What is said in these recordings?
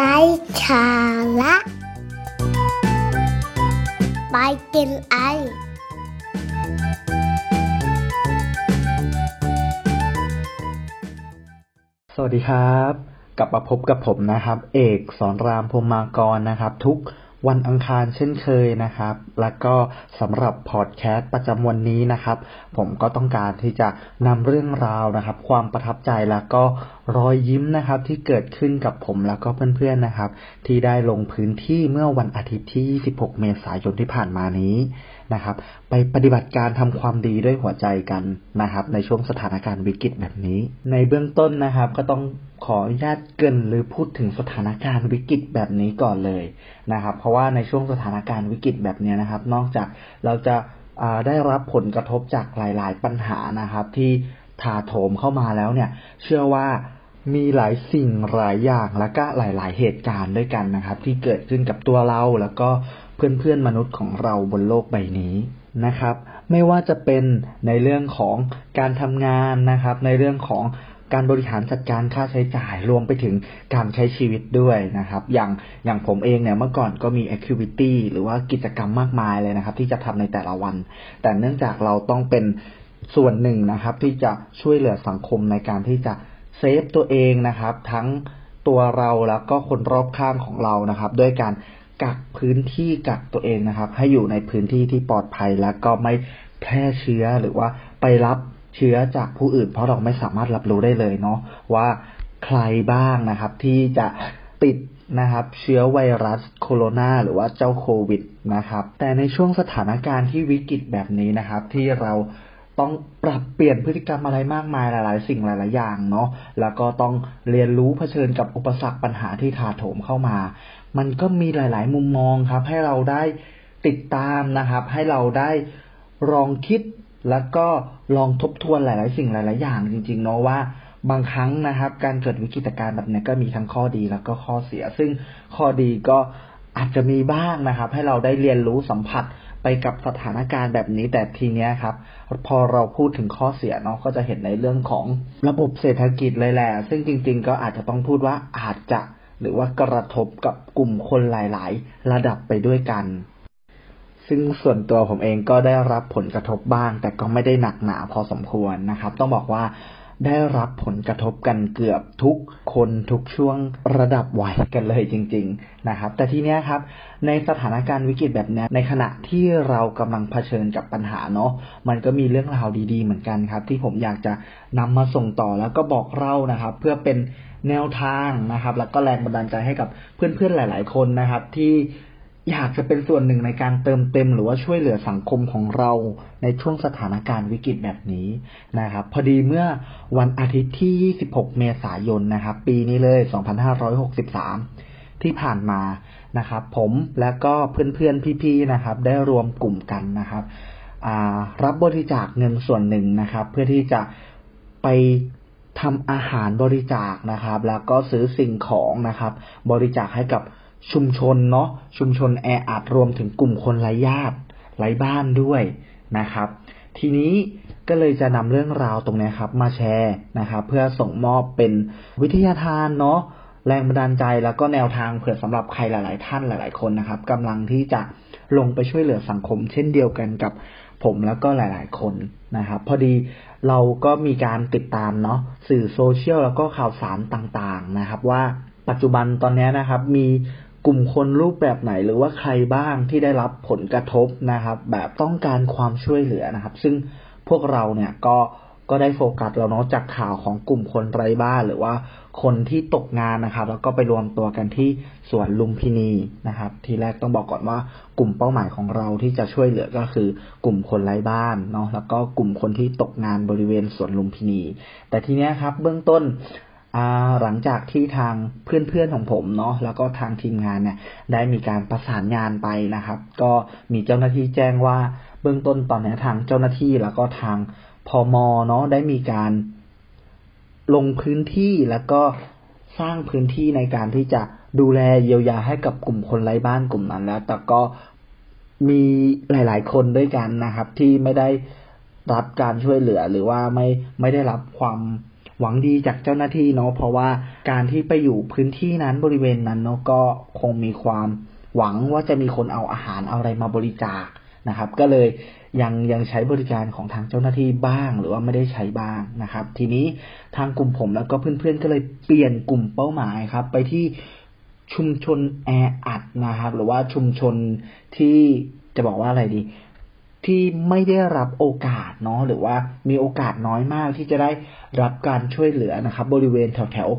ไร้สาระไปกินไอ สวัสดีครับ กลับมาพบกับผมนะครับ เอกสอนรามพรมากรนะครับ ทุกวันอังคารเช่นเคยนะครับ แล้วก็สำหรับพอดแคสต์ประจำวันนี้นะครับ ผมก็ต้องการที่จะนำเรื่องราวนะครับ ความประทับใจแล้วก็ รอยยิ้มนะครับที่เกิดขึ้นกับผมแล้วก็เพื่อนๆนะครับ ที่ได้ลงพื้นที่เมื่อวันอาทิตย์ที่ 26 เมษายนที่ผ่านมานี้นะครับ ไปปฏิบัติการทำความดีด้วยหัวใจกันนะครับ ในช่วงสถานการณ์วิกฤตแบบนี้ ในเบื้องต้นนะครับ ก็ต้องขออนุญาตเกินหรือพูดถึงสถานการณ์วิกฤตแบบนี้ก่อนเลยนะครับ เพราะว่าในช่วงสถานการณ์วิกฤตแบบนี้นะครับ นอกจากเราจะได้รับผลกระทบจากหลาย ๆ ปัญหานะครับ ที่ถาโถมเข้ามาแล้วเนี่ย เชื่อว่า มีหลายสิ่งหลายอย่างและก็หลาย ๆ เหตุการณ์ด้วยกันนะครับ ที่เกิดขึ้นกับตัวเราแล้วก็เพื่อนๆมนุษย์ของเราบนโลกใบนี้นะครับ ไม่ว่าจะเป็นในเรื่องของการทำงานนะครับ ในเรื่องของการบริหารจัดการค่าใช้จ่ายรวมไปถึงการใช้ชีวิตด้วยนะครับ อย่างอย่างผมเองเนี่ยเมื่อก่อนก็มี activity หรือว่ากิจกรรมมากมายเลยนะครับ ที่จะทำในแต่ละวัน แต่เนื่องจากเราต้องเป็นส่วนหนึ่งนะครับ ที่จะช่วยเหลือสังคมในการที่จะ เซฟตัวเองนะครับ ทั้งตัวเราแล้วก็คนรอบข้างของเรานะครับ ด้วยการกักพื้นที่กักตัวเองนะครับ ให้อยู่ในพื้นที่ที่ปลอดภัยแล้วก็ไม่แพร่เชื้อหรือว่าไปรับเชื้อจากผู้อื่น เพราะเราไม่สามารถรับรู้ได้เลยเนาะว่าใครบ้างนะครับ ที่จะติดนะครับ เชื้อไวรัสโคโรนาหรือว่าเจ้าโควิดนะครับ แต่ในช่วงสถานการณ์ที่วิกฤตแบบนี้นะครับ ที่เรา ต้องปรับเปลี่ยนพฤติกรรมอะไรมากมายหลาย ๆ สิ่งหลาย ๆ อย่างเนาะแล้วก็ต้องเรียนรู้เผชิญกับอุปสรรคปัญหาที่ถาโถมเข้ามา มันก็มีหลาย ๆ มุมมองครับ ให้เราได้ติดตามนะครับ ให้เราได้ลองคิดแล้วก็ลองทบทวนหลาย ๆ สิ่งหลาย ๆ อย่างจริง ๆ เนาะว่าบางครั้งนะครับ การเกิดวิกฤตการณ์แบบนี้ก็มีทั้งข้อดีแล้วก็ข้อเสีย ซึ่งข้อดีก็อาจจะมีบ้างนะครับ ให้เราได้เรียนรู้สัมผัส กับสถานการณ์แบบนี้แต่ทีเนี้ยครับ พอเราพูดถึงข้อเสียเนาะก็จะเห็นในเรื่องของระบบเศรษฐกิจเลยแหละซึ่งจริง ๆ ก็อาจจะต้องพูดว่าอาจจะหรือว่ากระทบกับกลุ่มคนหลาย ๆ ระดับไปด้วยกัน ซึ่งส่วนตัวผมเองก็ได้รับผลกระทบบ้าง แต่ก็ไม่ได้หนักหนาพอสมควรนะครับ ต้องบอกว่า ได้รับผลกระทบกันเกือบทุกคนทุกช่วงระดับวัยกันเลยจริง ๆนะครับ แต่ทีเนี้ยครับ ในสถานการณ์วิกฤตแบบนี้ในขณะที่เรากำลังเผชิญกับปัญหาเนาะมันก็มีเรื่องราวดีๆ เหมือนกันครับ ที่ผมอยากจะนำมาส่งต่อแล้วก็บอกเล่านะครับ เพื่อเป็นแนวทางนะครับ แล้วก็แรงบันดาลใจให้กับเพื่อนๆหลาย ๆ คนนะครับ ที่ อยากจะเป็นส่วนหนึ่งในการเติมเต็มหรือว่าช่วยเหลือสังคมของเราในช่วงสถานการณ์วิกฤตแบบนี้นะครับ พอดีเมื่อวันอาทิตย์ที่ 26 เมษายนนะครับ ปีนี้เลย 2563 ที่ผ่านมานะครับ ผมและก็เพื่อนๆพี่ๆนะครับ ได้รวมกลุ่มกันนะครับรับบริจาคเงินส่วนหนึ่งนะครับ เพื่อที่จะไปทำอาหารบริจาคนะครับ แล้วก็ซื้อสิ่งของนะครับ บริจาคให้กับ ชุมชนเนาะชุมชนแออัดรวมถึงกลุ่มคนไร้ญาติไร้บ้านด้วยนะครับ ทีนี้ก็เลยจะนำเรื่องราวตรงนี้ครับ มาแชร์นะครับ เพื่อส่งมอบเป็นวิทยาทานเนาะแรงบันดาลใจแล้วก็แนวทางเผื่อสำหรับใครหลาย ๆ ท่านหลาย ๆ คนนะครับกำลังที่จะลงไปช่วยเหลือสังคม เช่นเดียวกันกับผมแล้วก็หลาย ๆ คนนะครับ พอดีเราก็มีการติดตามเนาะสื่อโซเชียลแล้วก็ข่าวสารต่าง ๆ นะครับ ว่าปัจจุบันตอนนี้นะครับ มี กลุ่มคนรูปแบบไหนหรือว่าใครบ้างที่ได้รับผลกระทบนะครับ แบบต้องการความช่วยเหลือนะครับ ซึ่งพวกเราเนี่ยก็ก็ได้โฟกัสแล้วเนาะจากข่าวของกลุ่มคนไร้บ้านหรือว่าคนที่ตกงานนะครับ แล้วก็ไปรวมตัวกันที่สวนลุมพินีนะครับ ทีแรกต้องบอกก่อนว่ากลุ่มเป้าหมายของเราที่จะช่วยเหลือก็คือกลุ่มคนไร้บ้านเนาะแล้วก็กลุ่มคนที่ตกงานบริเวณสวนลุมพินี แต่ทีเนี้ยครับ เบื้องต้น หลังจากที่ทางเพื่อนๆของผมเนาะแล้วก็ทางทีมงานเนี่ย ได้มีการประสานงานไปนะครับ ก็มีเจ้าหน้าที่แจ้งว่าเบื้องต้นตอนนี้ทางเจ้าหน้าที่แล้วก็ทางพอมเนาะได้มีการลงพื้นที่แล้วก็สร้างพื้นที่ในการที่จะดูแลเยียวยาให้กับกลุ่มคนไร้บ้านกลุ่มนั้น แล้ว แต่ก็มีหลาย ๆ คนด้วยกันนะครับ ที่ไม่ได้รับการช่วยเหลือหรือว่าไม่ไม่ได้รับความ หวังดีจากเจ้าหน้าที่เนาะเพราะว่าการที่ไปอยู่พื้นที่นั้นบริเวณนั้นเนาะก็คงมีความหวังว่าจะมีคนเอาอาหารเอาอะไรมาบริจาคนะครับ ก็เลยยังยังใช้บริการของทางเจ้าหน้าที่บ้าง หรือว่าไม่ได้ใช้บ้างนะครับ ทีนี้ทางกลุ่มผมแล้วก็เพื่อนๆก็เลยเปลี่ยนกลุ่มเป้าหมายครับ ไปที่ชุมชนแออัดนะครับ หรือว่าชุมชนที่จะบอกว่าอะไรดี ที่ไม่ได้รับโอกาสเนาะหรือว่ามีโอกาสน้อยมากที่จะได้รับการช่วยเหลือนะครับ บริเวณแถวแถว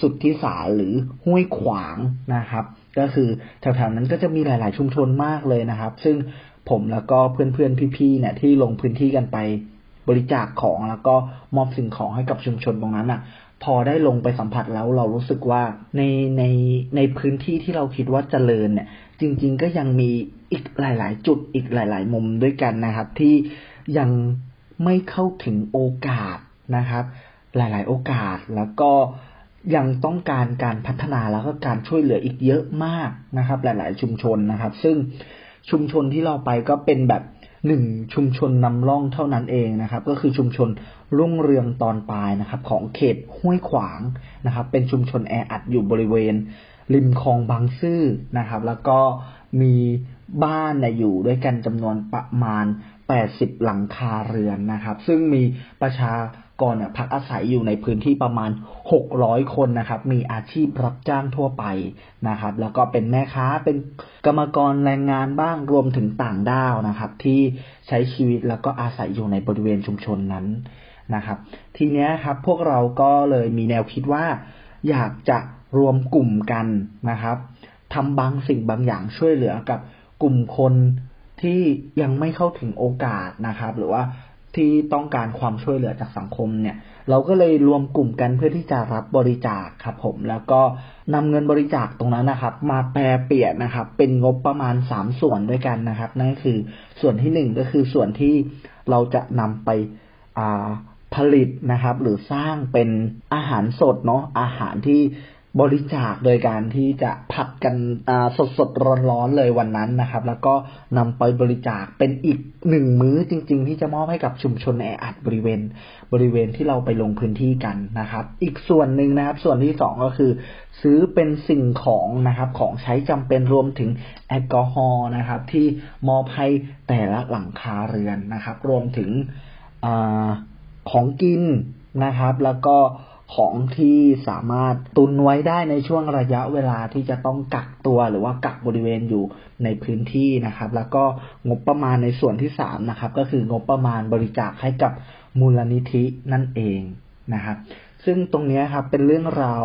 สุดที่สาหรือห้วยขวางนะครับ ก็คือแถวๆนั้นก็จะมีหลาย ๆ ชุมชนมากเลยนะครับ ซึ่งผมแล้วก็เพื่อนๆพี่ๆเนี่ยที่ลงพื้นที่กันไปบริจาคของแล้วก็มอบสิ่งของให้กับชุมชนตรงนั้นอะ พอได้ลงไปสัมผัสแล้วเรารู้สึกว่าในในในพื้นที่ที่เราคิดว่าเจริญเนี่ย จริง ๆ ก็ยังมี อีกหลาย ๆ จุดอีกหลาย ๆ มุมด้วยกันนะครับ ที่ยังไม่เข้าถึงโอกาสนะครับ หลาย ๆ โอกาสแล้วก็ยังต้องการการพัฒนาแล้วก็การช่วยเหลืออีกเยอะมากนะครับ หลาย ๆ ชุมชนนะครับ ซึ่งชุมชนที่เราไปก็เป็นแบบหนึ่งชุมชนนำร่องเท่านั้นเองนะครับ ก็คือชุมชนรุ่งเรืองตอนปลายนะครับ ของเขตห้วยขวางนะครับ เป็นชุมชนแออัดอยู่บริเวณ ริมคลองบางซื่อนะครับ แล้วก็มี บ้านนะอยู่ด้วยกันจำนวนประมาณ 80 หลังคาเรือนนะครับ ซึ่งมีประชากรเนี่ยพักอาศัยอยู่ในพื้นที่ประมาณ 600 คนนะครับ มีอาชีพรับจ้างทั่วไปนะครับ แล้วก็เป็นแม่ค้าเป็นกรรมกรแรงงานบ้างรวมถึงต่างด้าวนะครับ ที่ใช้ชีวิตแล้วก็อาศัยอยู่ในบริเวณชุมชนนั้นนะครับ ทีนี้ครับพวกเราก็เลยมีแนวคิดว่า อยากจะรวมกลุ่มกันนะครับทำบางสิ่งบางอย่างช่วยเหลือกับ กลุ่มคนที่ยังไม่เข้าถึงโอกาสนะครับ หรือว่าที่ต้องการความช่วยเหลือจากสังคมเนี่ย เราก็เลยรวมกลุ่มกันเพื่อที่จะรับบริจาคครับผม แล้วก็นำเงินบริจาคตรงนั้นนะครับ มาแปลเปลี่ยนนะครับ เป็นงบประมาณสามส่วนด้วยกันนะครับ นั่นคือส่วนที่หนึ่งก็คือส่วนที่เราจะนำไปผลิตนะครับ หรือสร้างเป็นอาหารสดเนาะอาหารที่ บริจาคโดยการที่จะผัดกันสดสดร้อนๆเลยวันนั้นนะครับ แล้วก็นำไปบริจาคเป็นอีกหนึ่งมื้อจริง ๆ ที่จะมอบให้กับชุมชนแออัดบริเวณ บริเวณที่เราไปลงพื้นที่กันนะครับ อีกส่วนหนึ่งนะครับ ส่วนที่สองก็คือ ซื้อเป็นสิ่งของนะครับ ของใช้จำเป็นรวมถึงแอลกอฮอล์นะครับ ที่มอบให้แต่ละหลังคาเรือนนะครับ รวมถึงอของกินนะครับ แล้วก็ ของที่สามารถตุนไว้ได้ในช่วงระยะเวลาที่จะต้องกักตัวหรือว่ากักบริเวณอยู่ในพื้นที่นะครับ แล้วก็งบประมาณในส่วนที่สามนะครับ ก็คืองบประมาณบริจาคให้กับมูลนิธินั่นเองนะครับ ซึ่งตรงนี้ครับเป็นเรื่องราว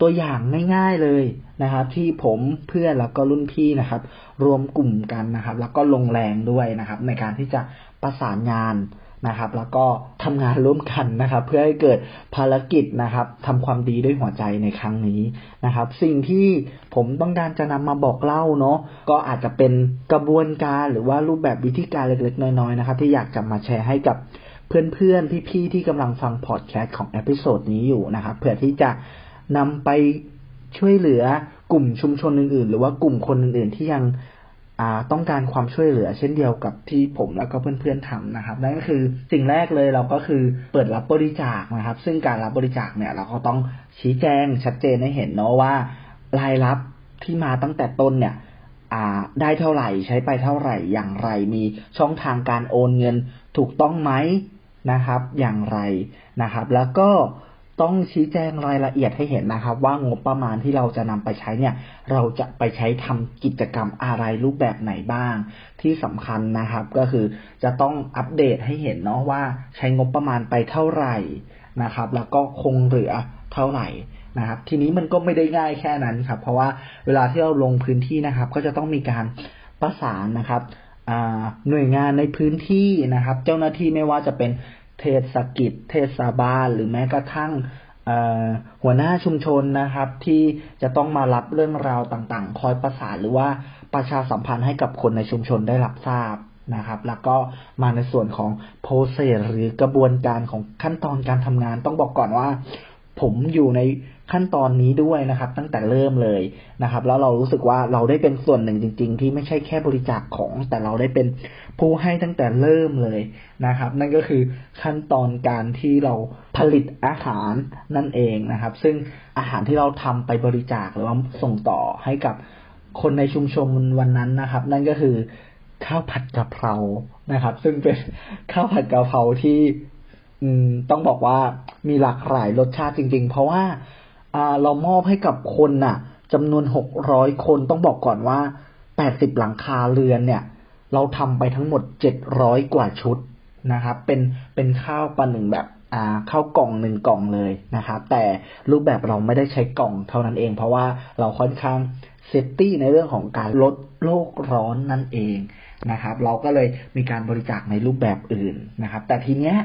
ตัวอย่างง่าย ๆเลยนะครับ ที่ผมเพื่อนแล้วก็รุ่นพี่นะครับ รวมกลุ่มกันนะครับ แล้วก็ลงแรงด้วยนะครับ ในการที่จะประสานงาน นะครับ แล้วก็ทำงานร่วมกันนะครับ เพื่อให้เกิดภารกิจนะครับทำความดีด้วยหัวใจในครั้งนี้นะครับ สิ่งที่ผมต้องการจะนำมาบอกเล่าเนาะก็อาจจะเป็นกระบวนการหรือว่ารูปแบบวิธีการเล็กๆ น้อยๆนะครับ ที่อยากจะมาแชร์ให้กับเพื่อนๆพี่ๆที่กำลังฟังพอดแคสต์ของ episode นี้อยู่นะครับเพื่อที่จะนำไปช่วยเหลือกลุ่มชุมชนอื่นๆ หรือว่ากลุ่มคนอื่นๆ ที่ยัง ต้องการความช่วยเหลือเช่นเดียวกับที่ผมแล้วก็เพื่อนๆทำนะครับนั่นก็คือสิ่งแรกเลยเราก็คือเปิดรับบริจาคนะครับ ซึ่งการรับบริจาคเนี่ย เราก็ต้องชี้แจงชัดเจนให้เห็นเนาะว่ารายรับที่มาตั้งแต่ต้นเนี่ยได้เท่าไหร่ใช้ไปเท่าไหร่อย่างไร มีช่องทางการโอนเงินถูกต้องไหมนะครับ อย่างไรนะครับ แล้วก็ ต้องชี้แจงรายละเอียดให้เห็นนะครับ ว่างบประมาณที่เราจะนำไปใช้เนี่ย เราจะไปใช้ทำกิจกรรมอะไรรูปแบบไหนบ้าง ที่สำคัญนะครับ ก็คือจะต้องอัปเดตให้เห็นเนาะว่าใช้งบประมาณไปเท่าไหร่นะครับ แล้วก็คงเหลือเท่าไหร่นะครับ ทีนี้มันก็ไม่ได้ง่ายแค่นั้นครับ เพราะว่าเวลาที่เราลงพื้นที่นะครับ ก็จะต้องมีการประสานนะครับหน่วยงานในพื้นที่นะครับ เจ้าหน้าที่ไม่ว่าจะเป็น เทศกิจ เทศบาล หรือแม้กระทั่งหัวหน้าชุมชนนะครับ ที่จะต้องมารับเรื่องราวต่างๆ คอยประสานหรือว่าประชาสัมพันธ์ให้กับคนในชุมชนได้รับทราบนะครับ แล้วก็มาในส่วนของโปรเซสหรือกระบวนการของขั้นตอนการทำงาน ต้องบอกก่อนว่า ผมอยู่ในขั้นตอนนี้ด้วยนะครับ ตั้งแต่เริ่มเลยนะครับ แล้วเรารู้สึกว่าเราได้เป็นส่วนหนึ่งจริง ๆ ที่ไม่ใช่แค่บริจาคของ แต่เราได้เป็นผู้ให้ตั้งแต่เริ่มเลยนะครับ นั่นก็คือขั้นตอนการที่เราผลิตอาหารนั่นเองนะครับ ซึ่งอาหารที่เราทำไปบริจาคหรือว่าส่งต่อให้กับคนในชุมชนวันนั้นนะครับ นั่นก็คือข้าวผัดกะเพรานะครับ ซึ่งเป็นข้าวผัดกะเพราที่ ต้องบอกว่ามีหลากหลายรสชาติจริง ๆ เพราะว่าเรามอบให้กับคนน่ะจำนวนหกร้อยคนต้องบอกก่อนว่าแปดสิบหลังคาเรือนเนี่ย เราทำไปทั้งหมดเจ็ดร้อยกว่าชุดนะครับ เป็นเป็นข้าวปลาหนึ่งแบบอ่าข้าวกล่องหนึ่งกล่องเลยนะครับ แต่รูปแบบเราไม่ได้ใช้กล่องเท่านั้นเอง เพราะว่าเราค่อนข้างเซฟตี้ในเรื่องของการลดโลกร้อนนั่นเองนะครับ เราก็เลยมีการบริจาคในรูปแบบอื่นนะครับ แต่ทีเนี้ย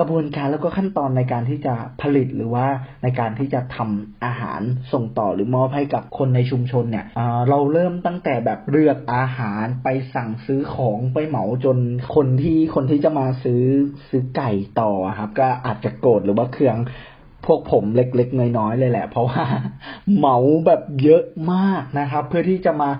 กระบวนการแล้วก็ขั้นตอนในการที่จะผลิตหรือว่าในการที่จะทำอาหารส่งต่อหรือมอบให้กับคนในชุมชนเนี่ยเราเริ่มตั้งแต่แบบเลือกอาหารไปสั่งซื้อของไปเหมาจนคนที่คนที่จะมาซื้อซื้อไก่ต่อครับ ก็อาจจะโกรธหรือว่าเคืองพวกผมเล็กๆน้อยๆเลยแหละ เพราะว่าเหมาแบบเยอะมากนะครับ เพื่อที่จะมา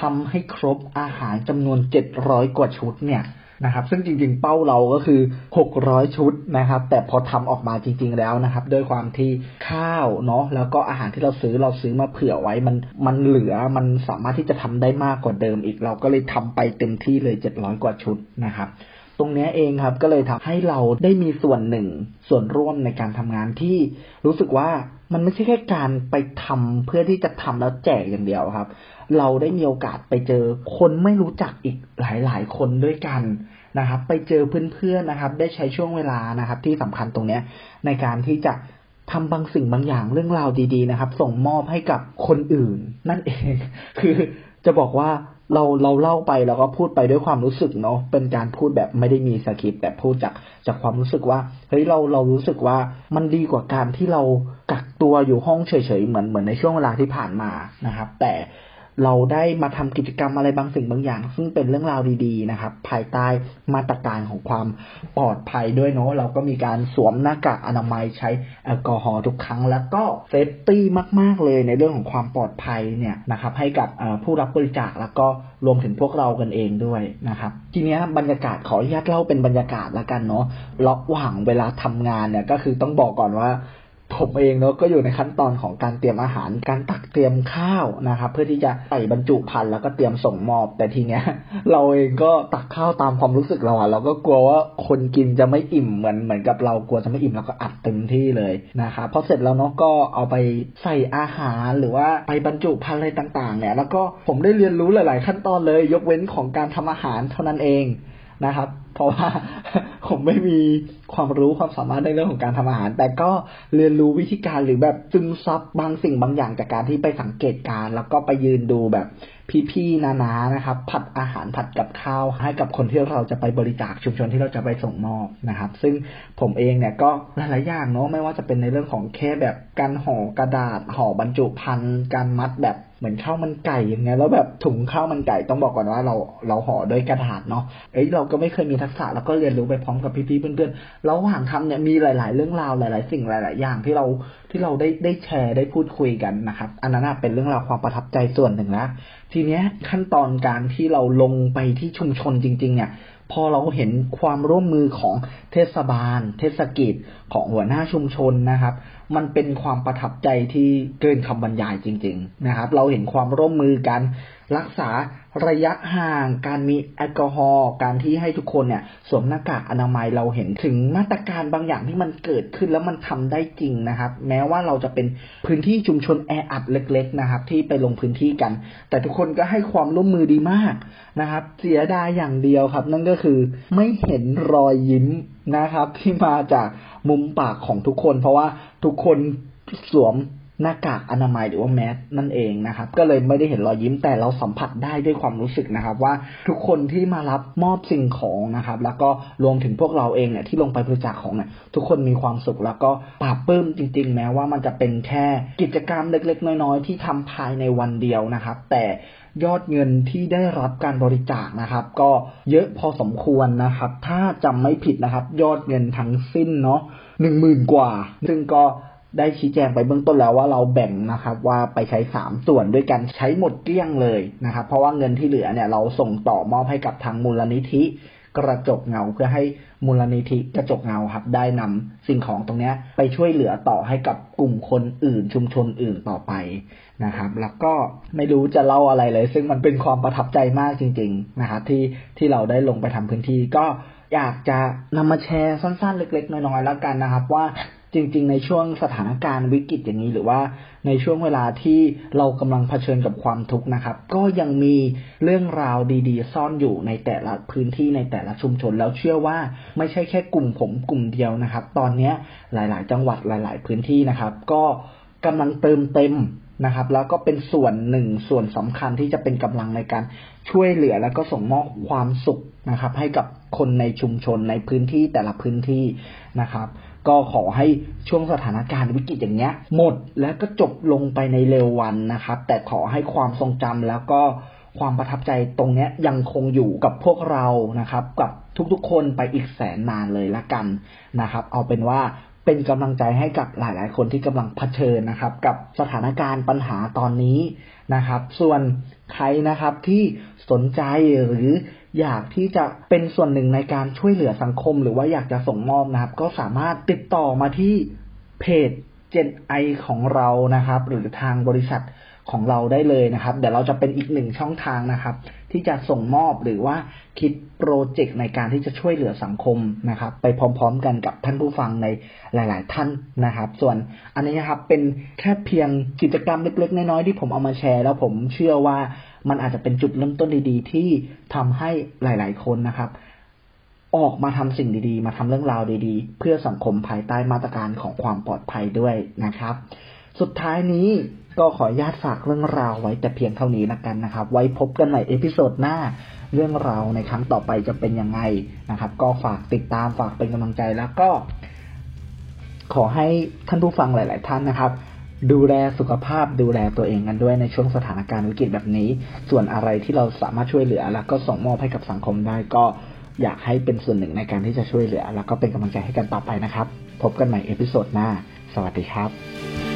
ทำให้ครบอาหารจำนวนเจ็ดร้อยกว่าชุดเนี่ย นะครับ ซึ่งจริงๆเป้าเราก็คือ 600 ชุดนะครับ แต่พอทำออกมาจริง ๆ แล้วนะครับ ด้วยความที่ข้าวเนาะแล้วก็อาหารที่เราซื้อเราซื้อมาเผื่อไว้มันมันเหลือมันสามารถที่จะทำได้มากกว่าเดิมอีก เราก็เลยทำไปเต็มที่เลย 700 กว่าชุดนะครับ ตรงนี้เองครับ ก็เลยทำให้เราได้มีส่วนหนึ่ง ส่วนร่วมในการทำงานที่รู้สึกว่ามันไม่ใช่แค่การไปทำเพื่อที่จะทำแล้วแจกอย่างเดียวครับ เราได้มีโอกาสไปเจอคนไม่รู้จักอีกหลาย ๆ คนด้วยกันนะครับ ไปเจอเพื่อนๆนะครับ ได้ใช้ช่วงเวลานะครับ ที่สำคัญตรงเนี้ยในการที่จะทำบางสิ่งบางอย่างเรื่องราวดี ๆ นะครับ ส่งมอบให้กับคนอื่น นั่นเอง คือจะบอกว่า เราเราเล่าไปแล้วก็พูดไปด้วยความรู้สึกเนาะเป็นการพูดแบบไม่ได้มีสคริปต์แต่พูดจากจากความรู้สึกว่าเฮ้ยเราเรารู้สึกว่ามันดีกว่าการที่เรากักตัวอยู่ห้องเฉยๆเหมือนเหมือนในช่วงเวลาที่ผ่านมานะครับ แต่ เราได้มาทำกิจกรรมอะไรบางสิ่งบางอย่าง ซึ่งเป็นเรื่องราวดีๆนะครับ ภายใต้มาตรการของความปลอดภัยด้วยเนาะเราก็มีการสวมหน้ากากอนามัยใช้แอลกอฮอล์ทุกครั้ง แล้วก็ safety มาก ๆ เลยในเรื่องของความปลอดภัยเนี่ยนะครับให้กับผู้รับบริจาคแล้วก็รวมถึงพวกเรากันเองด้วยนะครับ ทีนี้บรรยากาศขออนุญาตเล่าเป็นบรรยากาศละกันเนาะระหว่างเวลาทำงานเนี่ยก็คือต้องบอกก่อนว่า ผมเองเนาะก็อยู่ในขั้นตอนของการเตรียมอาหาร การตักเตรียมข้าวนะครับเพื่อที่จะใส่บรรจุภัณฑ์แล้วก็เตรียมส่งมอบ แต่ทีเนี้ย เราเองก็ตักข้าวตามความรู้สึกเราอะเราก็กลัวว่าคนกินจะไม่อิ่มเหมือนเหมือนกับเรากลัวจะไม่อิ่มเราก็อัดเต็มที่เลยนะครับพอเสร็จแล้วเนาะก็เอาไปใส่อาหารหรือว่าไปบรรจุภัณฑ์อะไรต่างๆ เนี่ย แล้วก็ผมได้เรียนรู้หลาย ๆ ขั้นตอนเลย ยกเว้นของการทำอาหารเท่านั้นเองนะครับ ราะว่าผมไม่มีความรู้ความสามารถในเรื่องของการทำอาหาร แต่ก็เรียนรู้วิธีการหรือแบบซึมซับบางสิ่งบางอย่างจากการที่ไปสังเกตการ แล้วก็ไปยืนดูแบบพี่ๆนานานะครับ ผัดอาหารผัดกับข้าวให้กับคนที่เราจะไปบริจาคชุมชนที่เราจะไปส่งมอบนะครับ ซึ่งผมเองเนี่ยก็หลายๆอย่างเนาะไม่ว่าจะเป็นในเรื่องของแค่แบบการห่อกระดาษห่อบรรจุภัณฑ์การมัดแบบเหมือนข้าวมันไก่อย่างเงี้ยแล้วแบบถุงข้าวมันไก่ต้องบอกก่อนว่าเราเราห่อด้วยกระดาษเนาะเอ้ยเราก็ไม่เคยมีทักษะแล้วก็เรียนรู้ไปพร้อมกับพี่ๆเพื่อนๆระหว่างทำเนี่ยมีหลาย ๆ เรื่องราวหลาย ๆ สิ่งหลาย ๆ อย่างที่เราที่เราได้ได้แชร์ได้พูดคุยกันนะครับ อันนั้นเป็นเรื่องราวความประทับใจส่วนหนึ่งแล้วทีเนี้ยขั้นตอนการที่เราลงไปที่ชุมชนจริง ๆ เนี่ยพอเราเห็นความร่วมมือของเทศบาล เทศกิจของหัวหน้าชุมชนนะครับ มันเป็นความประทับใจที่เกินคำบรรยายจริง ๆ นะครับ เราเห็นความร่วมมือกันรักษาระยะห่าง การมีแอลกอฮอล์การที่ให้ทุกคนเนี่ยสวมหน้ากากอนามัยเราเห็นถึงมาตรการบางอย่างที่มันเกิดขึ้นแล้วมันทำได้จริงนะครับ แม้ว่าเราจะเป็นพื้นที่ชุมชนแออัดเล็ก ๆ นะครับ ที่ไปลงพื้นที่กัน แต่ทุกคนก็ให้ความร่วมมือดีมากนะครับ เสียดายอย่างเดียวครับ นั่นก็คือไม่เห็นรอยยิ้มนะครับ ที่มาจากมุมปากของทุกคน เพราะว่าทุกคนสวมหน้ากากอนามัยหรือว่าแมสนั่นเองนะครับ ก็เลยไม่ได้เห็นรอยยิ้มแต่เราสัมผัสได้ด้วยความรู้สึกนะครับ ว่าทุกคนที่มารับมอบสิ่งของนะครับ แล้วก็รวมถึงพวกเราเองเนี่ยที่ลงไปบริจาคของเนี่ยทุกคนมีความสุขแล้วก็ปราบปลื้มจริง ๆ แม้ว่ามันจะเป็นแค่กิจกรรมเล็ก ๆ น้อยๆที่ทำภายในวันเดียวนะครับ แต่ ยอดเงินที่ได้รับการบริจาคนะครับ ก็เยอะพอสมควรนะครับ ถ้าจำไม่ผิดนะครับ ยอดเงินทั้งสิ้นเนาะหนึ่งหมื่นกว่า ซึ่งก็ได้ชี้แจงไปเบื้องต้นแล้วว่าเราแบ่งนะครับ ว่าไปใช้สามส่วนด้วยกันใช้หมดเกลี้ยงเลยนะครับ เพราะว่าเงินที่เหลือเนี่ยเราส่งต่อมอบให้กับทางมูลนิธิกระจกเงาเพื่อให้มูลนิธิกระจกเงาครับ ได้นำสิ่งของตรงนี้ไปช่วยเหลือต่อให้กับกลุ่มคนอื่นชุมชนอื่นต่อไป นะครับ แล้วก็ไม่รู้จะเล่าอะไรเลย ซึ่งมันเป็นความประทับใจมากจริง ๆ นะครับที่ที่เราได้ลงไปทำพื้นที่ ก็อยากจะนำมาแชร์สั้นๆ เล็ก ๆ น้อยๆแล้วกันนะครับ ว่าจริง ๆ ในช่วงสถานการณ์วิกฤตอย่างนี้หรือว่าในช่วงเวลาที่เรากำลังเผชิญกับความทุกข์นะครับ ก็ยังมีเรื่องราวดี ๆ ซ่อนอยู่ในแต่ละพื้นที่ในแต่ละชุมชน แล้วเชื่อว่าไม่ใช่แค่กลุ่มผมกลุ่มเดียวนะครับ ตอนเนี้หลาย ๆ จังหวัดหลาย ๆ พื้นที่นะครับ ก็ กำลังเติมเต็มนะครับ แล้วก็เป็นส่วนหนึ่งส่วนสำคัญที่จะเป็นกำลังในการช่วยเหลือแล้วก็ส่งมอบความสุขนะครับ ให้กับคนในชุมชนในพื้นที่แต่ละพื้นที่นะครับ ก็ขอให้ช่วงสถานการณ์วิกฤตอย่างเงี้ย หมดและก็จบลงไปในเร็ววันนะครับ แต่ขอให้ความทรงจำแล้วก็ความประทับใจตรงเนี้ยยังคงอยู่กับพวกเรานะครับ กับทุกๆคนไปอีกแสนนานเลยละกันนะครับ เอาเป็นว่า เป็นกำลังใจให้กับหลาย ๆ คนที่กำลังเผชิญนะครับ กับสถานการณ์ปัญหาตอนนี้นะครับ ส่วนใครนะครับที่สนใจหรืออยากที่จะเป็นส่วนหนึ่งในการช่วยเหลือสังคม หรือว่าอยากจะส่งมอบนะครับ ก็สามารถติดต่อมาที่เพจ Gen I ของเรานะครับ หรือทางบริษัทของเราได้เลยนะครับ เดี๋ยวเราจะเป็นอีกหนึ่งช่องทางนะครับ ที่จะส่งมอบหรือว่าคิดโปรเจกต์ในการที่จะช่วยเหลือสังคมนะครับ ไปพร้อม ๆ กันกับท่านผู้ฟังในหลาย ๆ ท่านนะครับ ส่วนอันนี้นะครับเป็นแค่เพียงกิจกรรมเล็ก ๆ น้อย ๆ ที่ผมเอามาแชร์ แล้วผมเชื่อว่ามันอาจจะเป็นจุดเริ่มต้นดี ๆ ที่ทำให้หลาย ๆ คนนะครับออกมาทำสิ่งดีๆ มาทำเรื่องราวดีๆ เพื่อสังคมภายใต้มาตรการของความปลอดภัยด้วยนะครับ สุดท้ายนี้ก็ขออนุญาตฝากเรื่องราวไว้แต่เพียงเท่านี้ละกันนะครับ ไว้พบกันใหม่ episode หน้า เรื่องราวในครั้งต่อไปจะเป็นยังไงนะครับ ก็ฝากติดตามฝากเป็นกำลังใจแล้วก็ ขอให้ท่านผู้ฟังหลาย ๆ ท่านนะครับ ดูแลสุขภาพดูแลตัวเองกันด้วยในช่วงสถานการณ์วิกฤตแบบนี้ ส่วนอะไรที่เราสามารถช่วยเหลือ แล้วก็ส่งมอบให้กับสังคมได้ก็อยากให้เป็นส่วนหนึ่งในการที่จะช่วยเหลือ แล้วก็เป็นกำลังใจให้กันต่อไปนะครับ พบกันใหม่ episode หน้า สวัสดีครับ